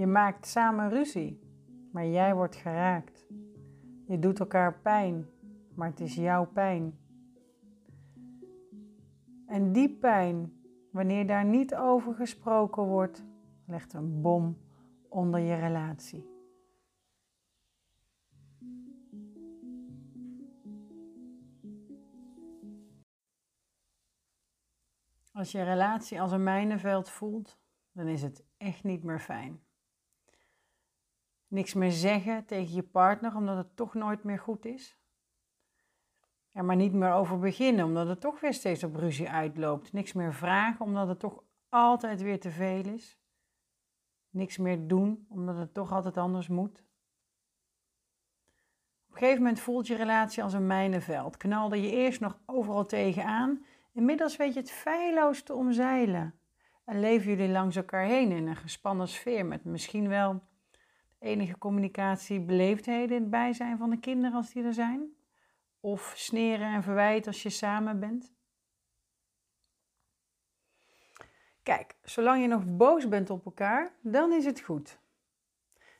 Je maakt samen ruzie, maar jij wordt geraakt. Je doet elkaar pijn, maar het is jouw pijn. En die pijn, wanneer daar niet over gesproken wordt, legt een bom onder je relatie. Als je relatie als een mijnenveld voelt, dan is het echt niet meer fijn. Niks meer zeggen tegen je partner omdat het toch nooit meer goed is. Er maar niet meer over beginnen omdat het toch weer steeds op ruzie uitloopt. Niks meer vragen omdat het toch altijd weer te veel is. Niks meer doen omdat het toch altijd anders moet. Op een gegeven moment voelt je relatie als een mijnenveld. Knalde je eerst nog overal tegenaan. Inmiddels weet je het feilloos te omzeilen. En leven jullie langs elkaar heen in een gespannen sfeer met misschien wel enige communicatie, beleefdheden in het bijzijn van de kinderen als die er zijn? Of sneren en verwijten als je samen bent? Kijk, zolang je nog boos bent op elkaar, dan is het goed.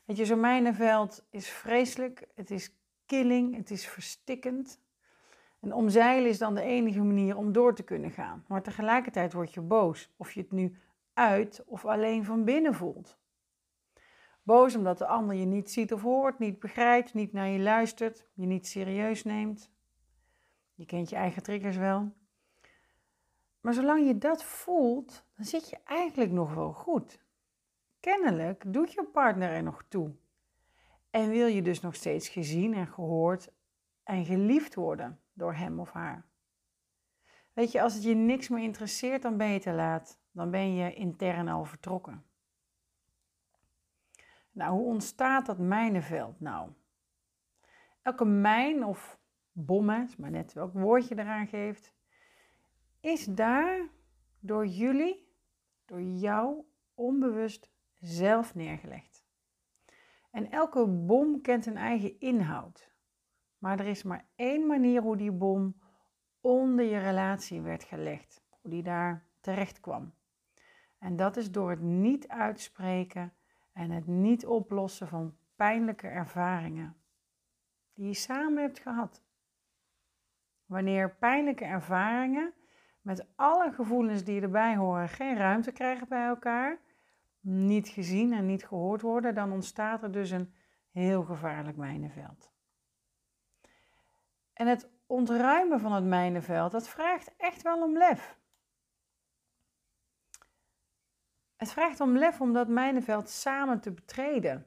Weet je, zo'n mijnenveld is vreselijk, het is killing, het is verstikkend. En omzeilen is dan de enige manier om door te kunnen gaan. Maar tegelijkertijd word je boos, of je het nu uit of alleen van binnen voelt. Boos omdat de ander je niet ziet of hoort, niet begrijpt, niet naar je luistert, je niet serieus neemt. Je kent je eigen triggers wel. Maar zolang je dat voelt, dan zit je eigenlijk nog wel goed. Kennelijk doet je partner er nog toe. En wil je dus nog steeds gezien en gehoord en geliefd worden door hem of haar. Weet je, als het je niks meer interesseert, dan te laat. Dan ben je intern al vertrokken. Nou, hoe ontstaat dat mijnenveld nou? Elke mijn of bommen, is maar net welk woord je eraan geeft, is daar door jullie, door jou onbewust zelf neergelegd. En elke bom kent een eigen inhoud. Maar er is maar één manier hoe die bom onder je relatie werd gelegd, hoe die daar terecht kwam. En dat is door het niet uitspreken en het niet oplossen van pijnlijke ervaringen die je samen hebt gehad. Wanneer pijnlijke ervaringen met alle gevoelens die erbij horen geen ruimte krijgen bij elkaar, niet gezien en niet gehoord worden, dan ontstaat er dus een heel gevaarlijk mijnenveld. En het ontruimen van het mijnenveld, dat vraagt echt wel om lef. Het vraagt om lef om dat mijnenveld samen te betreden.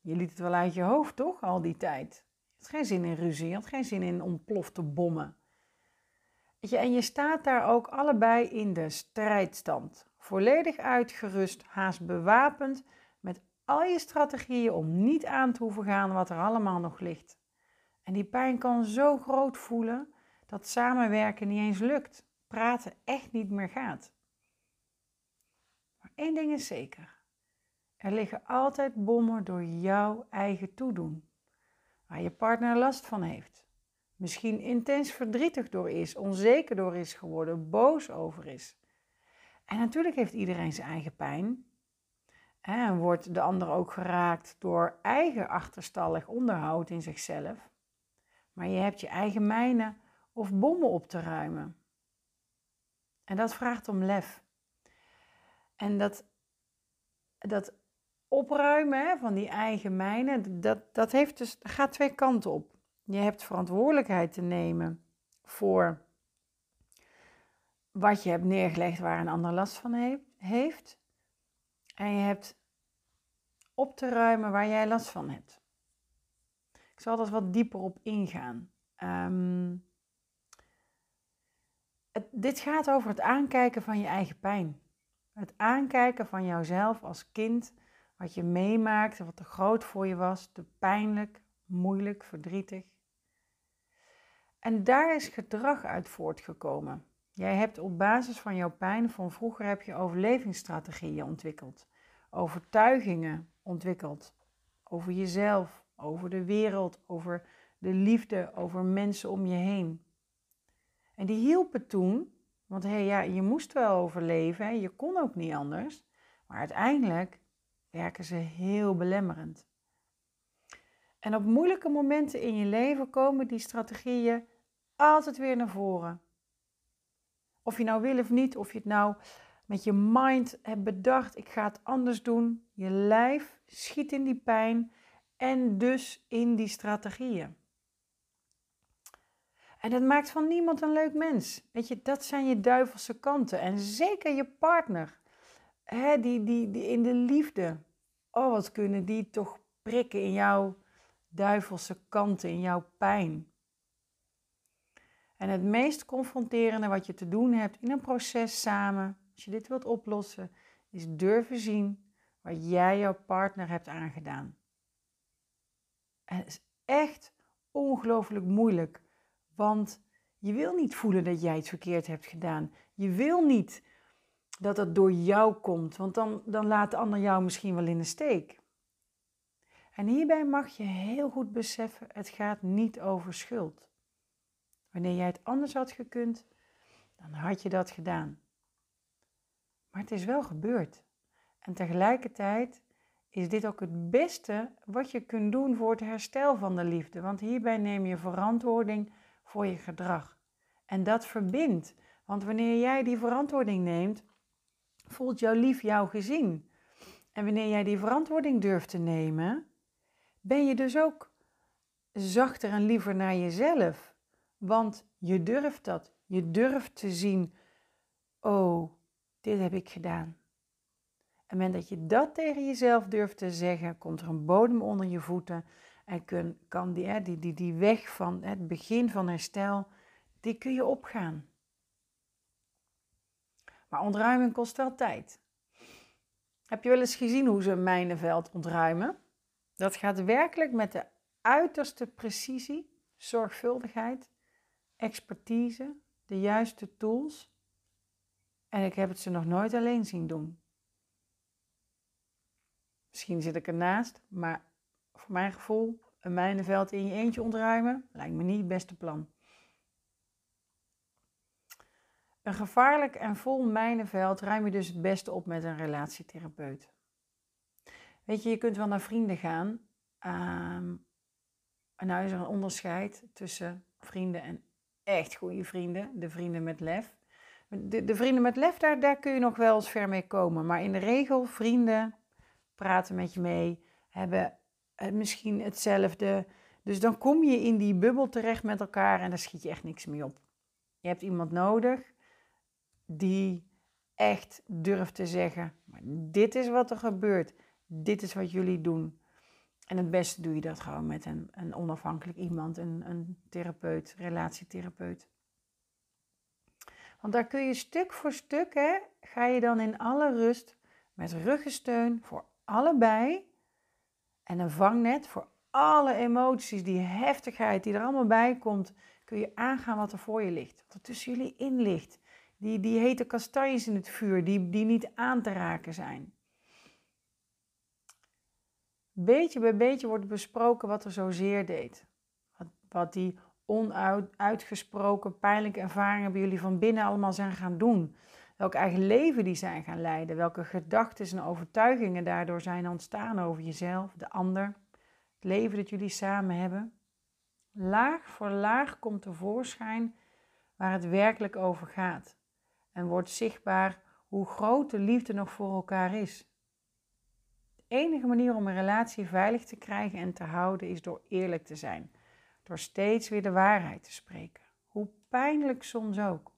je liet het wel uit je hoofd, toch, al die tijd? Je had geen zin in ruzie, je had geen zin in ontplofte bommen. En je staat daar ook allebei in de strijdstand. Volledig uitgerust, haast bewapend, met al je strategieën om niet aan te hoeven gaan wat er allemaal nog ligt. En die pijn kan zo groot voelen dat samenwerken niet eens lukt, praten echt niet meer gaat. Één ding is zeker: er liggen altijd bommen door jouw eigen toedoen, waar je partner last van heeft. Misschien intens verdrietig door is, onzeker door is geworden, boos over is. En natuurlijk heeft iedereen zijn eigen pijn. En wordt de ander ook geraakt door eigen achterstallig onderhoud in zichzelf. Maar je hebt je eigen mijnen of bommen op te ruimen. En dat vraagt om lef. En dat, dat opruimen van die eigen mijnen, dat, dat heeft dus, gaat twee kanten op. Je hebt verantwoordelijkheid te nemen voor wat je hebt neergelegd waar een ander last van heeft. En je hebt op te ruimen waar jij last van hebt. Ik zal er wat dieper op ingaan. Ehm, dit gaat over het aankijken van je eigen pijn. Het aankijken van jouzelf als kind, wat je meemaakt, wat te groot voor je was, te pijnlijk, moeilijk, verdrietig. En daar is gedrag uit voortgekomen. Jij hebt op basis van jouw pijn van vroeger heb je overlevingsstrategieën ontwikkeld, overtuigingen ontwikkeld over jezelf, over de wereld, over de liefde, over mensen om je heen. En die hielpen toen, want hey, ja, je moest wel overleven, je kon ook niet anders. Maar uiteindelijk werken ze heel belemmerend. En op moeilijke momenten in je leven komen die strategieën altijd weer naar voren. Of je nou wil of niet, of je het nou met je mind hebt bedacht, ik ga het anders doen. Je lijf schiet in die pijn en dus in die strategieën. En dat maakt van niemand een leuk mens. Weet je, dat zijn je duivelse kanten. En zeker je partner, hè, die, die, die in de liefde. Oh, wat kunnen die toch prikken in jouw duivelse kanten, in jouw pijn. En het meest confronterende wat je te doen hebt in een proces samen, als je dit wilt oplossen, is durven zien wat jij jouw partner hebt aangedaan. En het is echt ongelooflijk moeilijk, want je wil niet voelen dat jij iets verkeerd hebt gedaan. Je wil niet dat het door jou komt, want dan, dan laat de ander jou misschien wel in de steek. En hierbij mag je heel goed beseffen, het gaat niet over schuld. Wanneer jij het anders had gekund, dan had je dat gedaan. Maar het is wel gebeurd. En tegelijkertijd is dit ook het beste wat je kunt doen voor het herstel van de liefde. Want hierbij neem je verantwoording voor je gedrag. En dat verbindt. Want wanneer jij die verantwoording neemt, voelt jouw lief jou gezien. En wanneer jij die verantwoording durft te nemen, ben je dus ook zachter en liever naar jezelf. Want je durft dat. Je durft te zien, oh, dit heb ik gedaan. En moment dat je dat tegen jezelf durft te zeggen, komt er een bodem onder je voeten en kan die, die, die, die weg van het begin van herstel, die kun je opgaan. Maar ontruimen kost wel tijd. Heb je wel eens gezien hoe ze een mijnenveld ontruimen? Dat gaat werkelijk met de uiterste precisie, zorgvuldigheid, expertise, de juiste tools. En ik heb het ze nog nooit alleen zien doen. Misschien zit ik ernaast, maar voor mijn gevoel, een mijnenveld in je eentje ontruimen, lijkt me niet het beste plan. Een gevaarlijk en vol mijnenveld ruim je dus het beste op met een relatietherapeut. Weet je, je kunt wel naar vrienden gaan. Um, en nou is er een onderscheid tussen vrienden en echt goede vrienden. De vrienden met lef. De, de vrienden met lef, daar, daar kun je nog wel eens ver mee komen. Maar in de regel, vrienden praten met je mee, hebben misschien hetzelfde. Dus dan kom je in die bubbel terecht met elkaar en daar schiet je echt niks mee op. Je hebt iemand nodig die echt durft te zeggen: maar dit is wat er gebeurt dit is wat jullie doen. En het beste doe je dat gewoon met een, een onafhankelijk iemand, een, een therapeut, relatietherapeut. Want daar kun je stuk voor stuk, hè, ga je dan in alle rust met ruggensteun voor allebei en een vangnet voor alle emoties, die heftigheid die er allemaal bij komt, kun je aangaan wat er voor je ligt, wat er tussen jullie in ligt. Die, die hete kastanjes in het vuur, die, die niet aan te raken zijn. Beetje bij beetje wordt besproken wat er zo zeer deed. Wat, wat die onuitgesproken pijnlijke ervaringen bij jullie van binnen allemaal zijn gaan doen. Welk eigen leven die zijn gaan leiden. Welke gedachten en overtuigingen daardoor zijn ontstaan over jezelf, de ander. Het leven dat jullie samen hebben. Laag voor laag komt tevoorschijn waar het werkelijk over gaat. En wordt zichtbaar hoe groot de liefde nog voor elkaar is enige manier om een relatie veilig te krijgen en te houden is door eerlijk te zijn. Door steeds weer de waarheid te spreken. Hoe pijnlijk soms ook.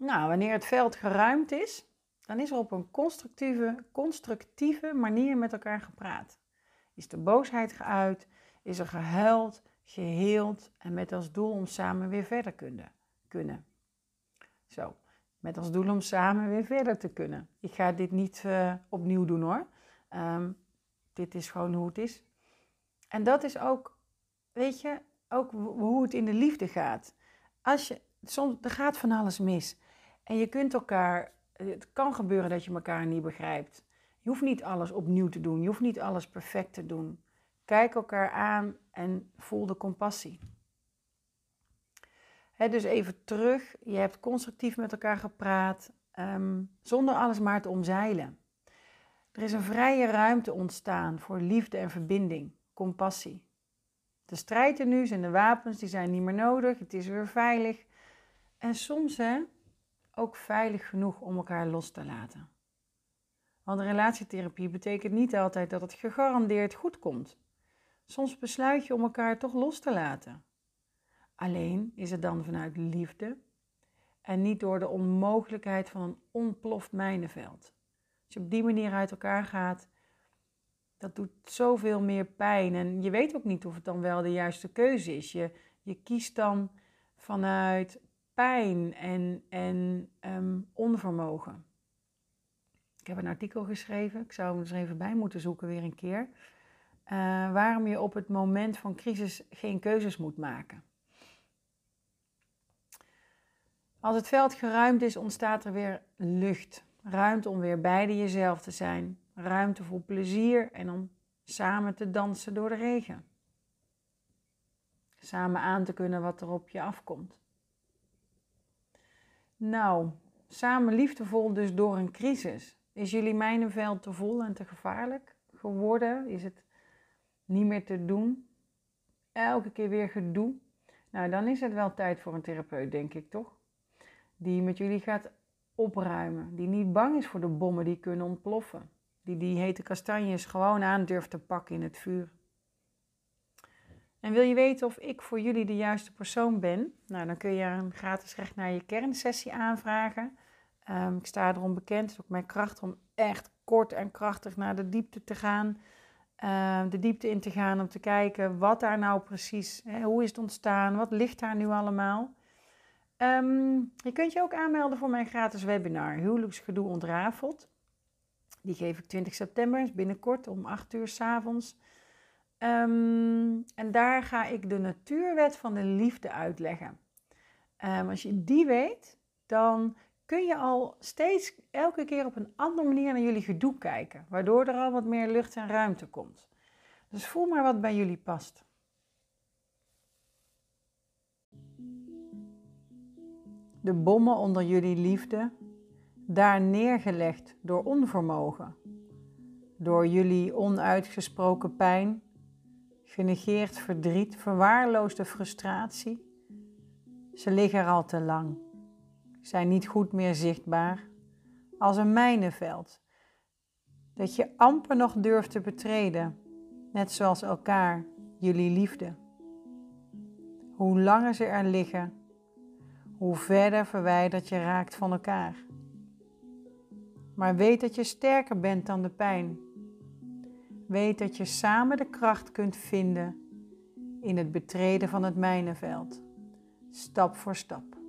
Nou, wanneer het veld geruimd is, dan is er op een constructieve, constructieve manier met elkaar gepraat. Is de boosheid geuit, is er gehuild, geheeld en met als doel om samen weer verder kunnen. kunnen. Zo, met als doel om samen weer verder te kunnen. Ik ga dit niet uh, opnieuw doen hoor. Um, dit is gewoon hoe het is. En dat is ook, weet je, ook hoe het in de liefde gaat. Als je, soms, er gaat van alles mis. En je kunt elkaar, het kan gebeuren dat je elkaar niet begrijpt. Je hoeft niet alles opnieuw te doen. Je hoeft niet alles perfect te doen. Kijk elkaar aan en voel de compassie dus even terug, je hebt constructief met elkaar gepraat, ehm, zonder alles maar te omzeilen. Er is een vrije ruimte ontstaan voor liefde en verbinding, compassie. De strijd er nu zijn de wapens, die zijn niet meer nodig. Het is weer veilig. En soms hè, ook veilig genoeg om elkaar los te laten. Want relatietherapie betekent niet altijd dat het gegarandeerd goed komt. Soms besluit je om elkaar toch los te laten. Alleen is het dan vanuit liefde en niet door de onmogelijkheid van een ontploft mijnenveld. Als je op die manier uit elkaar gaat, dat doet zoveel meer pijn. En je weet ook niet of het dan wel de juiste keuze is. Je, je kiest dan vanuit pijn en, en ehm, onvermogen. Ik heb een artikel geschreven, ik zou hem er even bij moeten zoeken weer een keer. Uh, waarom je op het moment van crisis geen keuzes moet maken. Als het veld geruimd is, ontstaat er weer lucht. Ruimte om weer beide jezelf te zijn. Ruimte voor plezier en om samen te dansen door de regen. Samen aan te kunnen wat er op je afkomt. Nou, samen liefdevol dus door een crisis. Is jullie mijnenveld te vol en te gevaarlijk geworden? Is het niet meer te doen? Elke keer weer gedoe? Nou, dan is het wel tijd voor een therapeut, denk ik toch? Die met jullie gaat opruimen. Die niet bang is voor de bommen die kunnen ontploffen. Die die hete kastanjes gewoon aan durft te pakken in het vuur. En wil je weten of ik voor jullie de juiste persoon ben? Nou, dan kun je een gratis recht naar je kernsessie aanvragen. Um, ik sta erom bekend, het is ook mijn kracht om echt kort en krachtig naar de diepte te gaan. Uh, de diepte in te gaan om te kijken wat daar nou precies, hè, hoe is het ontstaan, wat ligt daar nu allemaal. Um, je kunt je ook aanmelden voor mijn gratis webinar, Huwelijksgedoe ontrafeld. Die geef ik 20 september, binnenkort om 8 uur s avonds. Um, en daar ga ik de natuurwet van de liefde uitleggen. Um, als je die weet, dan kun je al steeds elke keer op een andere manier naar jullie gedoe kijken, waardoor er al wat meer lucht en ruimte komt. Dus voel maar wat bij jullie past. De bommen onder jullie liefde, daar neergelegd door onvermogen, door jullie onuitgesproken pijn, genegeerd verdriet, verwaarloosde frustratie. Ze liggen er al te lang zijn niet goed meer zichtbaar, als een mijnenveld, dat je amper nog durft te betreden, net zoals elkaar, jullie liefde. Hoe langer ze er liggen, hoe verder verwijderd je raakt van elkaar. Maar weet dat je sterker bent dan de pijn. Weet dat je samen de kracht kunt vinden in het betreden van het mijnenveld, stap voor stap.